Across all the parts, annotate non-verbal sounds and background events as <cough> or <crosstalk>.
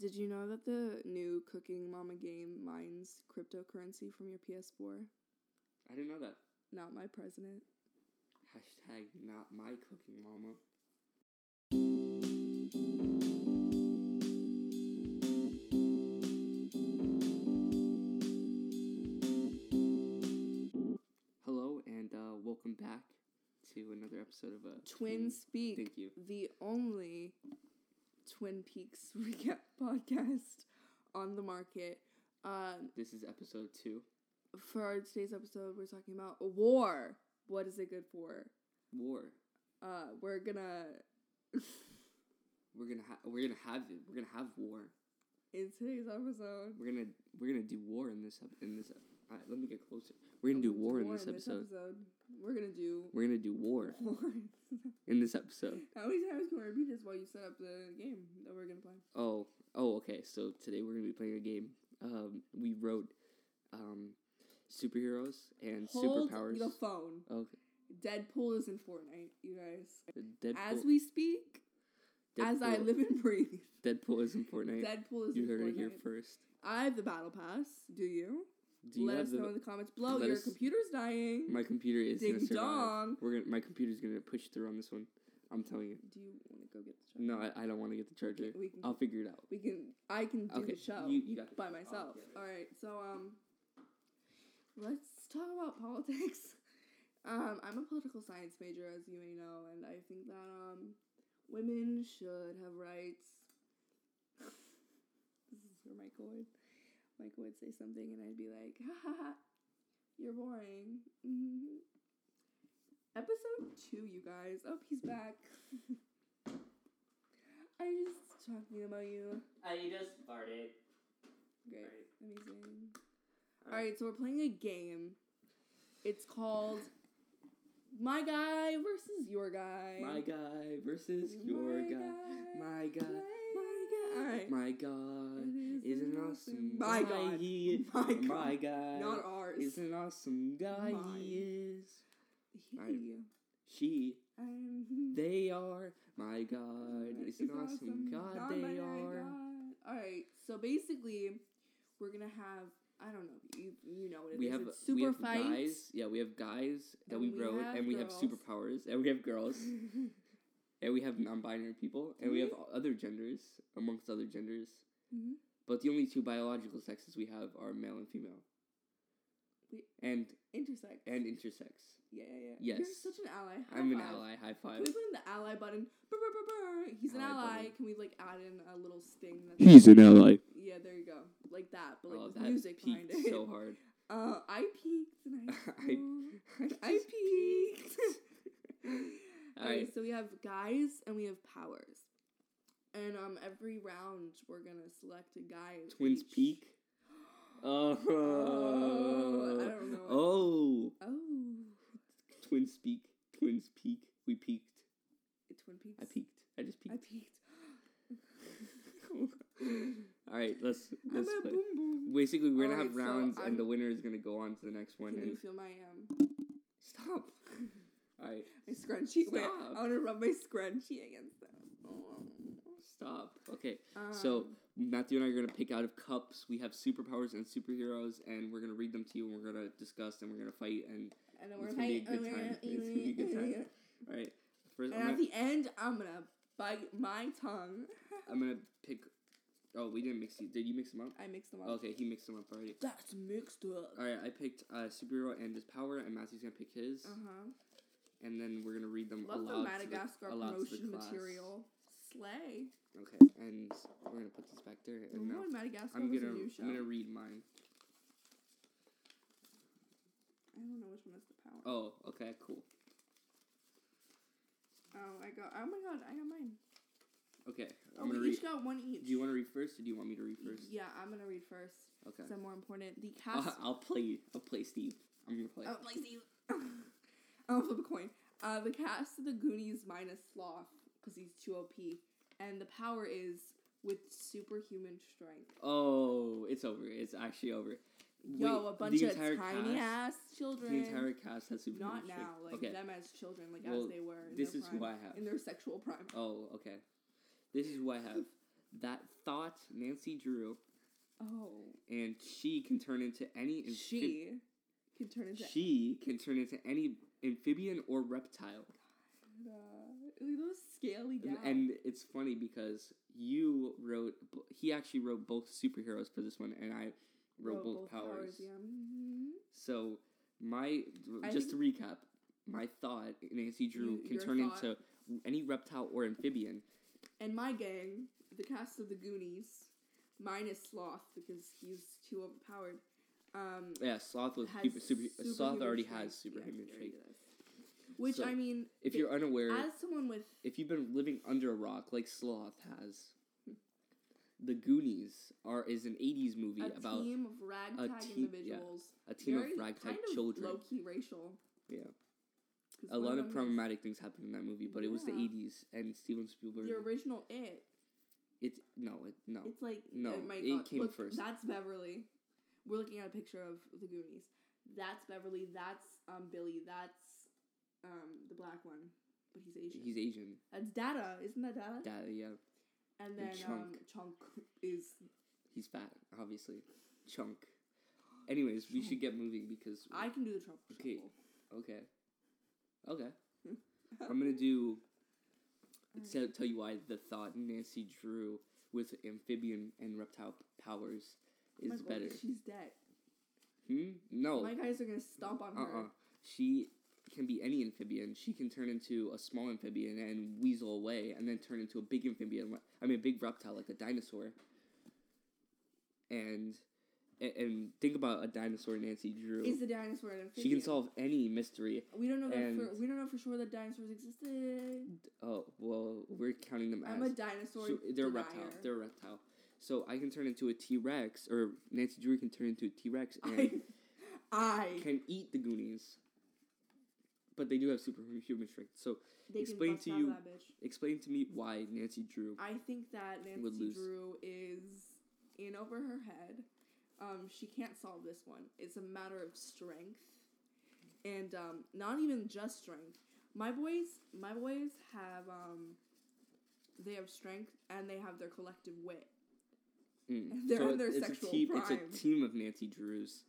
Did you know that the new Cooking Mama game mines cryptocurrency from your PS4? I didn't know that. Not my president. Hashtag not my cooking mama. Hello and uh, welcome back to another episode of a Twin Speak. Thank you. The only Twin Peaks <laughs> recap podcast on the market. Um, This is episode two. for our today's episode, we're talking about war. What is it good for? War. Uh, we're gonna <laughs> We're gonna ha- we're gonna have it. We're gonna have war. in today's episode. We're gonna we're gonna do war in this in this. Ep- all right, let me get closer. We're gonna do war in this episode. We're gonna do We're gonna do war <laughs> war. in this episode. How many times can we repeat this while you set up the game that we're gonna play? Oh, oh, okay. So today we're gonna be playing a game. Um, we wrote um, superheroes and Hold superpowers. the phone. Okay. Deadpool is in Fortnite, you guys. Deadpool. As we speak, as I live and breathe, Deadpool is in Fortnite. Deadpool is you heard Fortnite. it here first. I have the battle pass. Do you? Do Let us know in the comments below. Your us- computer's dying. my computer is Ding dong. We're gonna. My computer's gonna push through on this one. I'm telling you. Do you want to go get the charger? No, I, I don't want to get the charger. We can. I'll figure it out. we can. I can do Okay, the show you- you got it. by myself. All right. So um, let's talk about <laughs> politics. Um, I'm a political science major, as you may know, and I think that um, women should have rights. <laughs> this is where Michael Michael would say something, and I'd be like, "Ha ha ha, you're boring." hmm Episode two, you guys. Oh, he's back. <laughs> I just talking about you. I just farted. Great, Right. amazing. All right, so we're playing a game. It's called My Guy versus Your Guy. My guy versus your My guy. Guy. My guy. Right. My God is an awesome My guy. God. He, My God. my God. Not ours. is an awesome guy. Mine. He is. He. She. Um, They are. My God is an awesome God. God, They my are. God. All right, so basically, we're gonna have I don't know you you know what it is. We have it's super we have fight. guys. Yeah, we have guys that we, we wrote, and we have superpowers, and we have girls, <laughs> and we have non-binary people, and we have Mm-hmm. other genders amongst other genders. Mhm. But the only two biological sexes we have are male and female, We- and Intersex. and intersex. yeah, yeah, yeah. Yes. You're such an ally. High I'm an ally. High Can five. we put in the ally button? Brr, brr, brr, brr. He's an Ally ally. button. Can we like add in a little sting? That's an ally. yeah, there you go, like that, but like oh, that music behind it. so <laughs> hard. Uh, I peaked in high <laughs> I- school. <laughs> I, peaked. All right. so we have guys and we have powers, and um, every round we're gonna select a guy. Twins each. peak. Oh. <gasps> Oh, I don't know. Oh. Oh, Twins peak. Twins peak. We peaked. Twin Peaks. I peaked. I just peaked. I peaked. <laughs> All right, let's I'm let's boom boom. Basically, we're gonna Alright, have rounds, I'm- and the winner is gonna go on to the next one. Can And you feel my um. All scrunchie? Wait, Stop. I want to rub my scrunchie against them. Oh. stop. Okay, Um, so Matthew and I are gonna pick out of cups. We have superpowers and superheroes, and we're gonna read them to you, and we're gonna discuss, and we're gonna fight, and and then it's we're gonna be a good time. It's gonna be a good time. <laughs> all right. First, And I'm at gonna, the end, I'm gonna bite my tongue. I'm gonna pick. Oh, we didn't mix these. Did you mix them up? I mixed them up. Okay, he mixed them up already. That's mixed up. All right, I picked uh, superhero and his power, and Matthew's gonna pick his, Uh huh. And then we're gonna read them Love the aloud Madagascar the, to the class. material. Slay. Okay, and we're gonna put this back there, and now Madagascar I'm gonna a new show? I'm gonna read mine. I don't know which one is the power. Oh, okay, cool. Oh, I got. Oh my god, I got mine. Okay, Oh, I'm we gonna read. each got one each. Do you want to read first, or do you want me to read first? Yeah, I'm gonna read first. Okay. I'm more important. The I'll, cast. I'll play. I'll play Steve. I'm gonna play. Oh, like these. <laughs> I'll flip a coin. Uh, the cast of the Goonies minus Sloth because he's too OP, and the power is with superhuman strength. Oh, it's over. It's actually over. Yo, Wait, a bunch of tiny cast- ass children. The entire cast has super. Not now, like okay. them as children, like Well, as they were. In this their is prime, who I have. in their sexual prime. Oh, okay. This is who I have. <laughs> that thought Nancy Drew, Oh, and she can turn into any amphib- she can turn into. she can turn into any amphibian or reptile. Uh, those scaly And, and it's funny because you wrote he actually wrote both superheroes for this one, and I wrote, both, powers. yeah. Mhm. So my I just to recap, my thought Nancy Drew You- can turn thought. into any reptile or amphibian. And my gang, the cast of the Goonies, minus Sloth because he's too overpowered. Um, Yeah, sloth has super, super, sloth already has superhuman Yeah, strength. Which So, I mean, If you're unaware, as someone with if you've been living under a rock like Sloth has, the Goonies are is an '80s movie about a about team of ragtag team- yeah, individuals, a team very of ragtag kind of children. low key racial. Yeah. A lot of problematic things happened in that movie, but it was the '80s, and Steven Spielberg. The original It. It's no, it, no. It's like No, oh it God. came Look, first. That's Beverly. We're looking at a picture of the Goonies. That's Beverly. That's um Billy. That's um the black one, but he's Asian. He's Asian. that's Dada, isn't that Dada? Dad, yeah, and and then um Chunk. Chunk is. he's fat, obviously. Chunk. Anyways, we should get moving because I can do the Trump. Okay. okay, okay. <laughs> I'm gonna do. Tell, tell you why the thought Nancy Drew with amphibian and reptile powers is Michael, better. She's dead. Hmm. No. My guys are gonna stomp on Uh her. She can be any amphibian. She can turn into a small amphibian and weasel away, and then turn into a big amphibian. I mean, a big reptile like a dinosaur. And and, think about a dinosaur, Nancy Drew. Is the dinosaur an she can solve any mystery. We don't know that and- for we don't know for sure that dinosaurs existed. Oh well, we're counting them as I'm a dinosaur. So they're a denier. reptile. They're a reptile. So I can turn into a T Rex, or Nancy Drew can turn into a T Rex and I, <laughs> I can eat the Goonies. But they do have superhuman strength. So they explain to you- explain to me why Nancy Drew. I think that Nancy. Drew is in over her head. Um, she can't solve this one. It's a matter of strength, and um, not even just strength. My boys, my boys have um, they have strength and they have their collective wit. Mm. They're in their it's sexual a team, prime. It's a team of Nancy Drews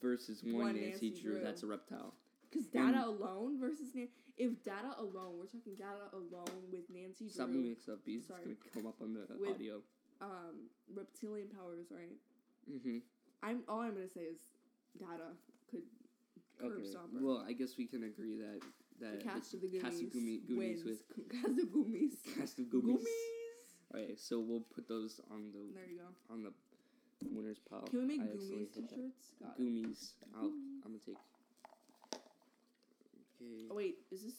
versus one, One Nancy, Nancy Drew. Drew. That's a reptile. Because Data alone versus Nan- if Data alone, we're talking Data alone with Nancy Stop Drew, moving stuff, because it's Sorry. gonna come up on the With- audio. um, reptilian powers, right? Mm-hmm. I'm all I'm gonna say is Data could curb Okay. stop her. Well, I guess we can agree that that the cast of the Goonies, cast of Goonie- Goonies wins. Cast of Goomies. cast of Goomies. Goomies. Alright, so we'll put those on the There you go. on the winners pile. Can we make I Goomies t-shirts? Got. Goomies. I'll, I'm gonna take. Okay. Oh wait, is this?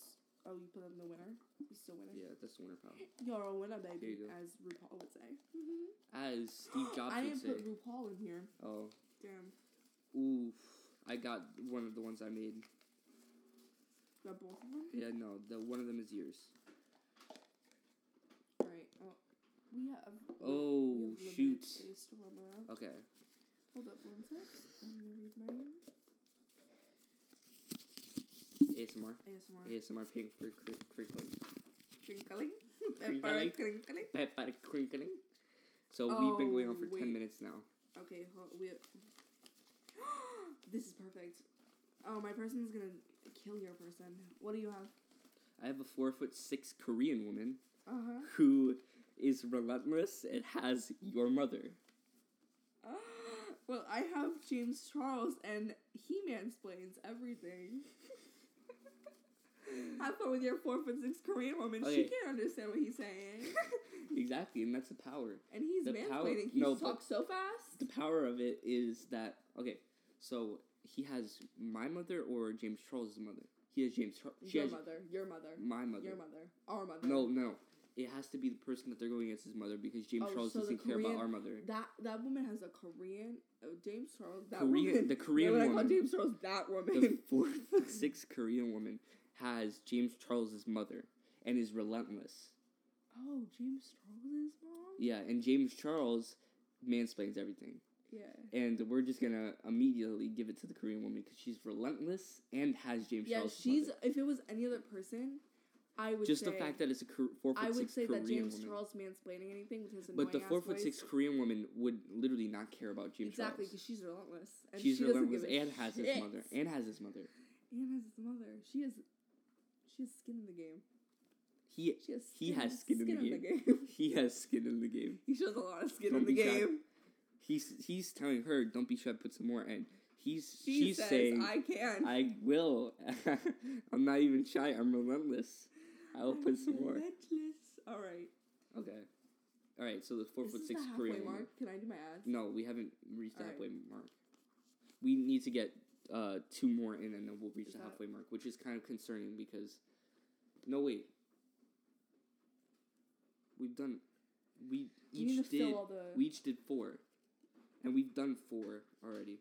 Oh, you put on the winner. You still winning? Yeah, that's the winner pile. You're a winner, Here baby, you go. as RuPaul would say. Mm-hmm. As Steve <gasps> Jobs I would didn't say. put RuPaul in here. Oh, Damn. oof! I got one of the ones I made. Got both of them. Yeah, no, the one of them is yours. Right. Oh, we have. Oh, we have shoot. Space to run around. Okay. Hold up one sec. I'm gonna read mine. ASMR. ASMR. ASMR pink for crinkling. <laughs> Crinkling. Pepper crinkling. Pepper crinkling. So we've been going on for Oh, ten wait. minutes now. Okay, hold, we. <gasps> this is perfect. Oh, my person's gonna kill your person. What do you have? I have a four foot six Korean woman Uh huh. who is relentless and has your mother. <gasps> well, I have James Charles, and he mansplains everything. <laughs> have fun with your four foot six Korean woman. She can't understand what he's saying, <laughs> exactly, and that's the power. and he's The power- mansplaining. He no, talks so fast. The power of it is that okay, so he has my mother or James Charles' mother. He has James Charles. She Your has mother, your mother, my mother. your mother, our mother. No, no. It has to be the person that they're going against his mother because James Oh, Charles so doesn't care about our mother. That that woman has a Korean. Oh, James Charles. That Korean- woman. the Korean When I call woman. James Charles that woman. The <laughs> fourth, <laughs> sixth Korean woman has James Charles' mother and is relentless. oh, James Charles' mom. Yeah, and James Charles mansplains everything. Yeah. And we're just gonna immediately give it to the Korean woman because she's relentless and has James Yeah, Charles' she's. mother. If it was any other person, I would Just say, the fact that it's a four foot six Korean I would say Korean that James woman. Charles mansplaining anything with his annoying But the four foot voice, six Korean woman would literally not care about James exactly Charles. because she's relentless. And She's she relentless and has his mother. And has his mother. And has his mother. She has, she has skin in the game. He She has. He Skin, has skin in the game. <laughs> he has skin in the game. he shows a lot of skin Don't in the be shy. game. He's he's telling her, "Don't be shy, put some more." And he's She she's says, saying, "I can." I will. <laughs> I'm not even shy. I'm relentless. I put some more. Relentless. All right. Okay. All right. So the four foot six halfway Korean mark? Can I do my ads? No, we haven't reached the All right. halfway mark. We need to get uh, two more in, and then we'll reach Is the that- halfway mark, which is kind of concerning because. No wait. We've done. We You need each to did. fill all the. We each did four, and we've done four already.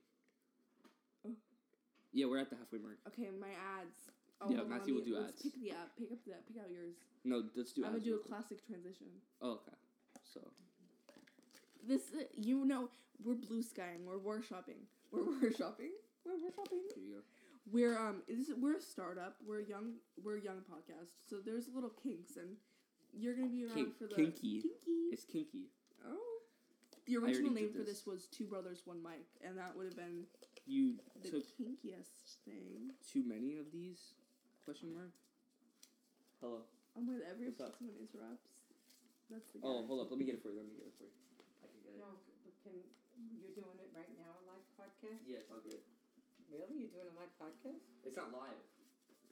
Oh. Yeah, we're at the halfway mark. okay, my ads. Oh, Yeah, Matthew will do let's ads. Pick the app. Pick up the. Pick out yours. No, let's do. I'm gonna do a quick. classic transition. Oh, okay. So This, uh, you know, we're blue skying. We're workshopping. We're <laughs> workshopping. We're workshopping. here you go. We're um, this, we're a startup. We're a young. We're a young podcast. So there's little kinks, and you're gonna be around Kink- for the kinky. Kinky. It's kinky. Oh. The original name for this. this was Two Brothers One Mic, and that would have been You the took kinkiest thing. too many of these? Question mark. Hello. I'm with every What's up? someone interrupts. That's the. Oh, guy. Oh, hold up. Let me get it for you. Let me get it for you. I can get it. No, but can, you're doing it right now, a live podcast? Yeah, it's all good. Really? You're doing a live podcast? It's not live.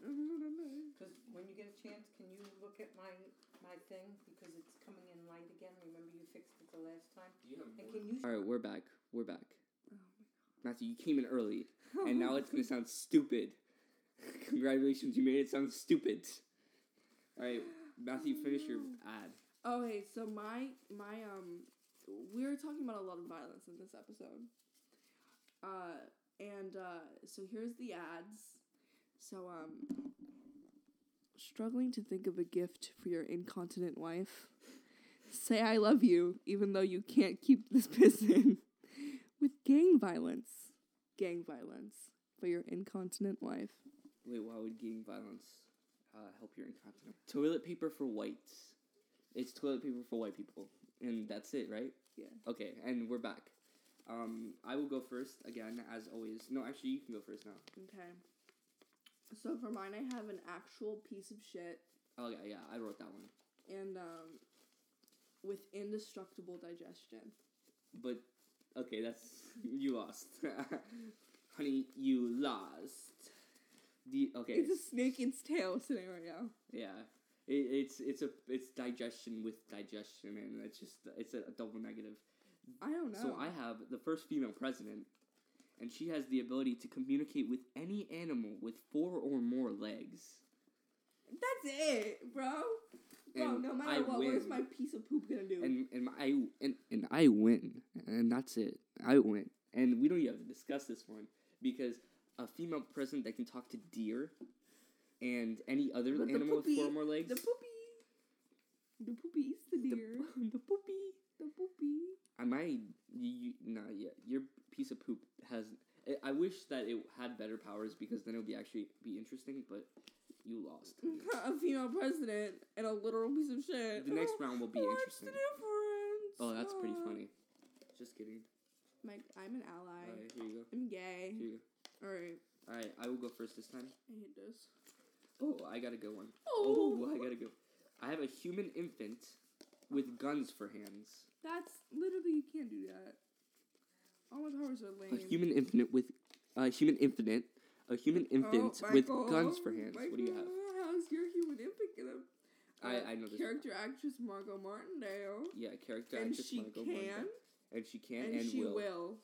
Because when you get a chance, can you look at my, my thing? Because it's coming in light again. Remember you fixed it the last time? Do you have And can you, All right, we're back. We're back. Oh Matthew, you came in early, <laughs> oh and now it's gonna sound stupid. Congratulations, you made it sound stupid. All right, Matthew, finish your ad. Okay, so my my um, we were talking about a lot of violence in this episode. Uh, and uh, so here's the ads. So um, struggling to think of a gift for your incontinent wife. Say I love you, even though you can't keep this <laughs> piss in. With gang violence, gang violence for your incontinent wife. Wait, why would gang violence uh, help your incontinence? Toilet paper for whites. It's toilet paper for white people, and that's it, right? Yeah. Okay, and we're back. Um, I will go first again, as always. No, actually, you can go first now. Okay. So for mine, I have an actual piece of shit Oh yeah, yeah, I wrote that one. and um, with indestructible digestion. But okay, that's you lost, <laughs> honey. You lost. The okay, It's a snake in its tail scenario. yeah. It, it's it's a it's digestion with digestion, and it's just it's a, a double negative. I don't know. So I have the first female president, and she has the ability to communicate with any animal with four or more legs. That's it, bro. Bro, And no matter I what, where's my piece of poop gonna do? And and I and, and I win, and that's it. I win, and we don't even have to discuss this one because a female president that can talk to deer and any other the animal with four or more legs. the poopy. The poopy eats the the, deer. <laughs> the poopy. The, poopy. I might. You, you, nah, yeah. Your piece of poop has. I- I wish that it had better powers because then it would be actually be interesting. But you lost. <laughs> a female president and a literal piece of shit. The next round will be What's interesting. What's the difference? Oh, that's pretty Uh, funny. Just kidding. Mike, I'm an ally. Alright, here you go. I'm gay. Here you All right. go. Alright, I will go first this time. I hate this. Oh, I got a good one. Oh, Oh, I gotta go. I have a human infant with guns for hands. that's literally you can't do that. All my powers are lame. A human infant with a human infinite. A human oh, infant Oh, with guns for hands. What do you have? How's your human infant gonna? Uh, I- I know this. Character actress Margot Martindale, Yeah, character and actress Margot can, Martindale. and she can and, she can and, she will. will.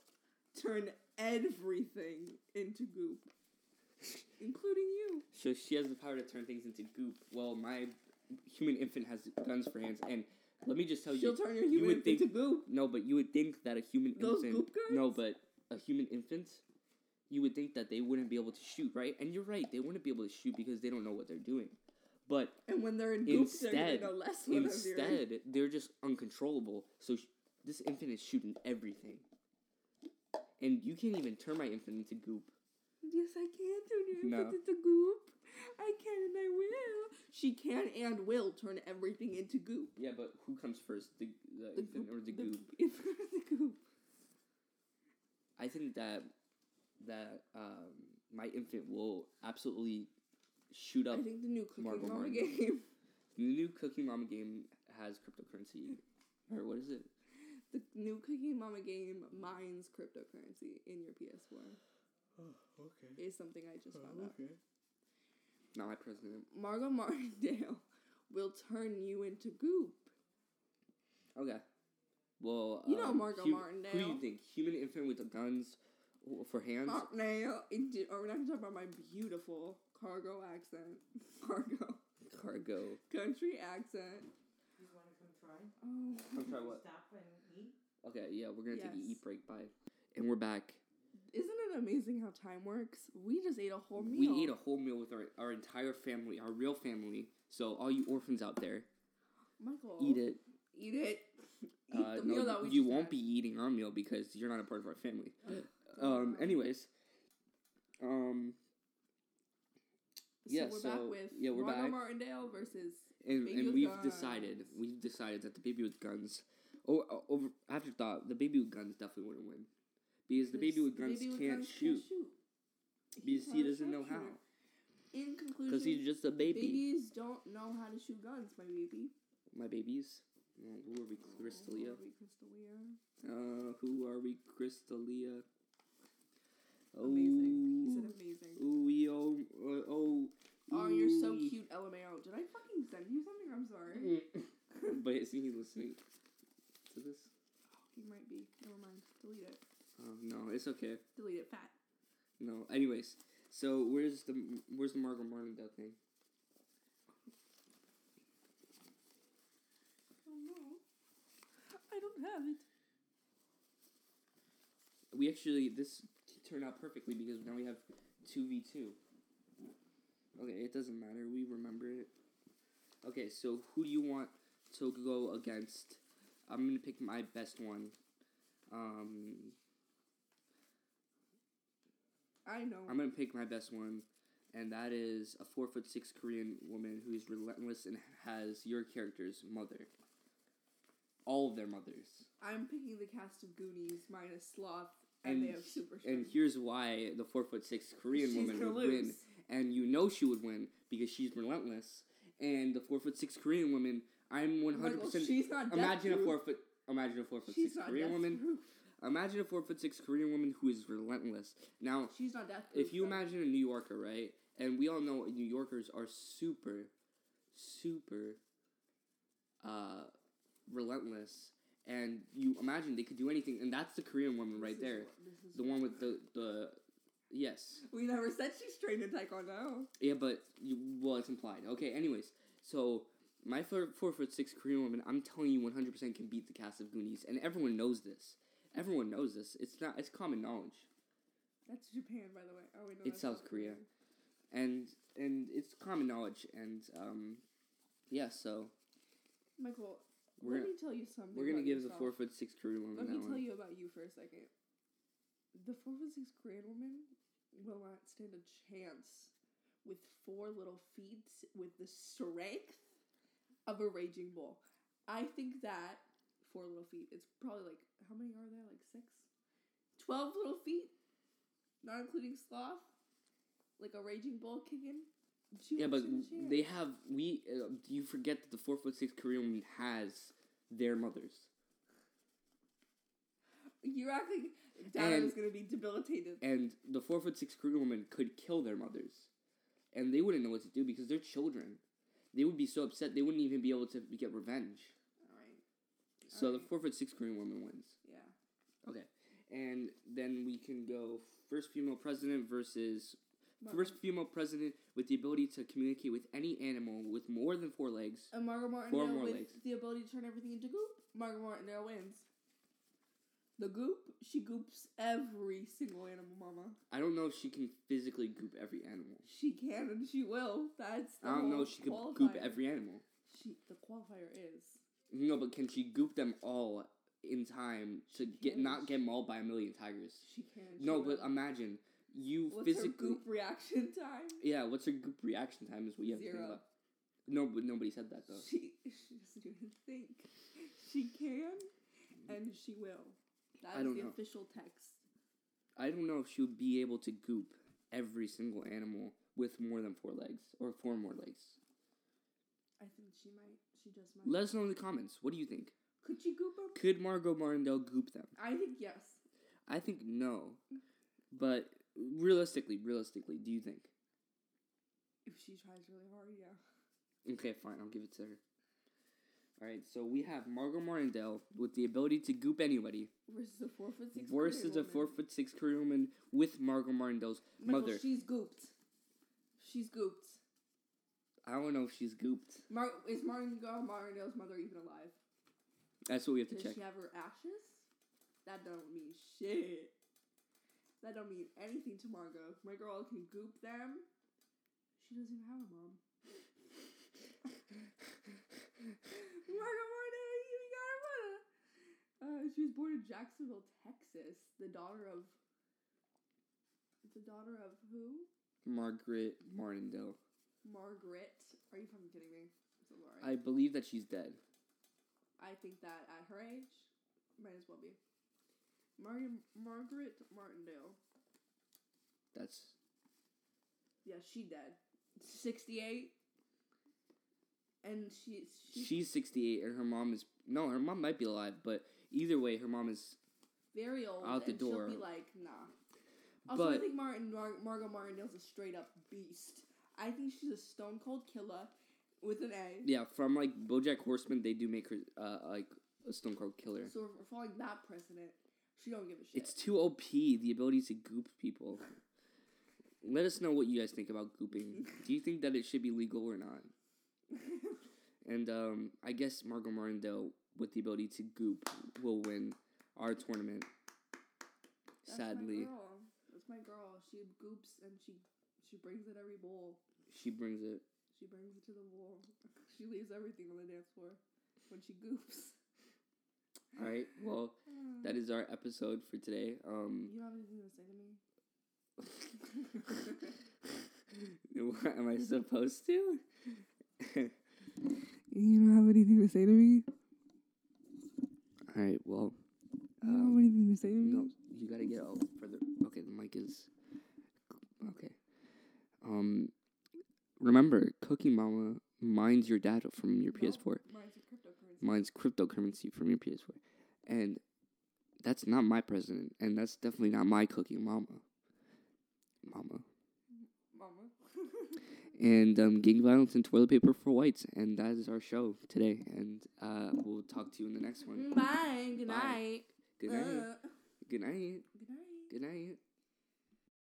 turn everything into goop, including you. So she has the power to turn things into goop. Well, my human infant has guns for hands, and let me just tell She'll you. turn your you human would infant think- to goop. No, but you would think that a human Those infant. goop guns? No, but a human infant, you would think that they wouldn't be able to shoot, right? And you're right, they wouldn't be able to shoot because they don't know what they're doing. But And when they're in goop, Instead- they're less what I'm doing. instead, they're just uncontrollable. So sh- this infant is shooting everything. And you can't even turn my infant into goop. Yes, I can turn your No. infant into goop. I can and I will. She can and will turn everything into goop. Yeah, but who comes first, the the, The infant or the The goop? infant or the goop. I think that that um, my infant will absolutely shoot up. I think the new Cooking Margot Mama Martin. game. The new Cooking Mama game has cryptocurrency, or what is it? The new Cooking Mama game mines cryptocurrency in your PS4. Oh, okay. Is something I just found out. Not my president. Margot Martindale <laughs> will turn you into goop. Okay. Well, You know um, Margot hu- Who do you think? Human infant with the guns for hands? Martindale. Indi- Or we're not gonna talk about my beautiful cargo accent. <laughs> Cargo. Cargo. Country accent. You want to come try? Oh. Come try what? Stop and eat. Okay, yeah, we're gonna take a Yes. eat break. Bye. And we're back. Isn't it amazing how time works? We just ate a whole meal. We ate a whole meal with our, our entire family, our real family. So all you orphans out there, Michael. eat it. Eat it. Eat Uh, the no, meal that we you won't had. be eating our meal because you're not a part of our family. <gasps> Um. Anyways. Um. So yeah, we're so- back with yeah, we're Margot back. Martindale versus And, and we've guns. decided we've decided that the baby with guns. Oh, uh, over afterthought, the baby with guns definitely wouldn't win because the baby with guns baby with can't guns shoot He's because he doesn't know how. In conclusion, because he's just a baby. babies don't know how to shoot guns, my baby. My babies. Oh, who are we, Crystalia? Oh, Crystalia. Uh, who are we, Crystalia? Oh, Amazing. He said amazing. Ooh, yo, uh, oh. Oh, you're so cute, LMAO. Did I fucking send you something? I'm sorry. <laughs> but is he listening to this? he might be. Never mind. Delete it. Oh no, it's okay. Delete it. Fat. No. Anyways, so where's the where's the Margot Martindale thing? Oh no. I don't have it. We actually this turned out perfectly because now we have two v two. Okay, it doesn't matter. We remember it. Okay, so who do you want to go against? I'm gonna pick my best one. Um, I know. I'm gonna pick my best one, and that is a four foot six Korean woman who is relentless and has your character's mother. All of their mothers. I'm picking the cast of Goonies minus Sloth, And and, they have super strength. And here's why the four foot six Korean She's woman would win. And you know she would win because she's relentless. And the four foot six Korean woman, I'm one hundred percent. she's not Imagine a four foot. Imagine a four foot She's six not Korean woman. death-proof. Imagine a four foot six Korean woman who is relentless. Now, She's not death. if you imagine a New Yorker, right? And we all know New Yorkers are super, super, uh, relentless. And you imagine they could do anything, and that's the Korean woman right there, the one with the the, yes, We never said she's trained in Taekwondo. yeah, but you, well, it's implied. Okay, anyways, so my four, four foot six Korean woman, I'm telling you, 100 percent can beat the cast of Goonies, and everyone knows this. Everyone knows this. It's not. It's common knowledge. That's Japan, by the way. Oh wait, no. It's that's South Korea. and and it's common knowledge and um yeah so Michael, We're let gonna- me tell you something. we're gonna about give the yourself. four foot six korean woman Let that me tell one you about you for a second. The four foot six Korean woman will not stand a chance with four little feet with the strength of a raging bull. I think that four little feet. It's probably like how many are there? Like six, twelve little feet, not including sloth. Like a raging bull kicking. She yeah but they have we uh, you forget that the four foot six korean woman has their mothers You're acting. Dad is gonna be debilitated. and the four foot six korean woman could kill their mothers and they wouldn't know what to do because they're children they would be so upset they wouldn't even be able to get revenge. So the four foot six korean woman wins Yeah. okay and then we can go first female president versus Margot. First female president with the ability to communicate with any animal with more than four legs. And Margaret Martindale more with legs. the ability to turn everything into goop. Margaret Martindale wins. The goop, she goops every single animal, mama. I don't know if she can physically goop every animal. She can and she will. That's the I don't know if she can goop every animal. She, the qualifier is No, but can she goop them all in time to get can. not get mauled by a million tigers? she can. No, but imagine you What's her goop reaction time? Yeah, what's her goop reaction time is what you have to think Zero. about. No, but nobody said that though. She <laughs> she doesn't even think. She can, and she will. That I is don't the know. official text. I don't know if she would be able to goop every single animal with more than four legs or four more legs. I think she might. She just might. Let us know in the comments. What do you think? Could she goop them? Could Margot Martindale goop them? I think yes. I think no. But realistically, realistically, do you think? If she tries really hard, yeah. Okay, fine. I'll give it to her. All right, so we have Margot Martindale with the ability to goop anybody Versus a four foot six. versus a four foot six career woman with Margot Martindale's Michael, mother. She's gooped. She's gooped. I don't know if she's gooped. Mar- is Margot Martindale's mother even alive? That's what we have to Does check. she have her ashes? That don't mean shit. That don't mean anything to Margot. My girl can goop them. She doesn't even have a mom. <laughs> Margot Martindale even got a mother. Uh, she was born in Jacksonville, Texas. The daughter of. The daughter of who? Margaret Martindale. Margaret. Are you fucking kidding me? So Lauren. I believe that she's dead. I think that at her age, might as well be. Mar- Margaret Martindale. That's Yeah, she dead. Sixty eight. And she, she she's 68 and her mom is no, her mom might be alive, but either way, her mom is very old. out the door. She'll be like, nah. Also, I think Martin Mar- Margot Martindale's a straight up beast. I think she's a stone cold killer with an A. yeah from like BoJack Horseman. They do make her uh, like a Stone Cold Killer. So we're following that precedent, she don't give a shit. It's too OP. The ability to goop people. <laughs> Let us know what you guys think about gooping. Do you think that it should be legal or not? <laughs> And um, I guess Margot Martindale, with the ability to goop, will win our tournament. That's Sadly, my girl. That's my girl. She goops and she she brings it every bowl. she brings it. She brings it to the bowl. <laughs> She leaves everything on the dance floor when she goops. All right. Well, that is our episode for today. Um, You don't have anything to say to me? <laughs> what am I supposed to? You don't have anything to say to me? All right. Well, You don't um, have anything to say to me? No, you gotta get out further. Okay, the mic is okay. Um, remember, Cookie Mama mines your data from your No, PS4. Mine's cryptocurrency. Mines cryptocurrency from your PS4, and that's not my president, and that's definitely not my Cookie Mama. Mama. Mama. <laughs> And um, gang violence and toilet paper for whites, and that is our show today. And uh, we'll talk to you in the next one. Bye. Good Bye. night. Good night. Uh, Good night. good night. Good night.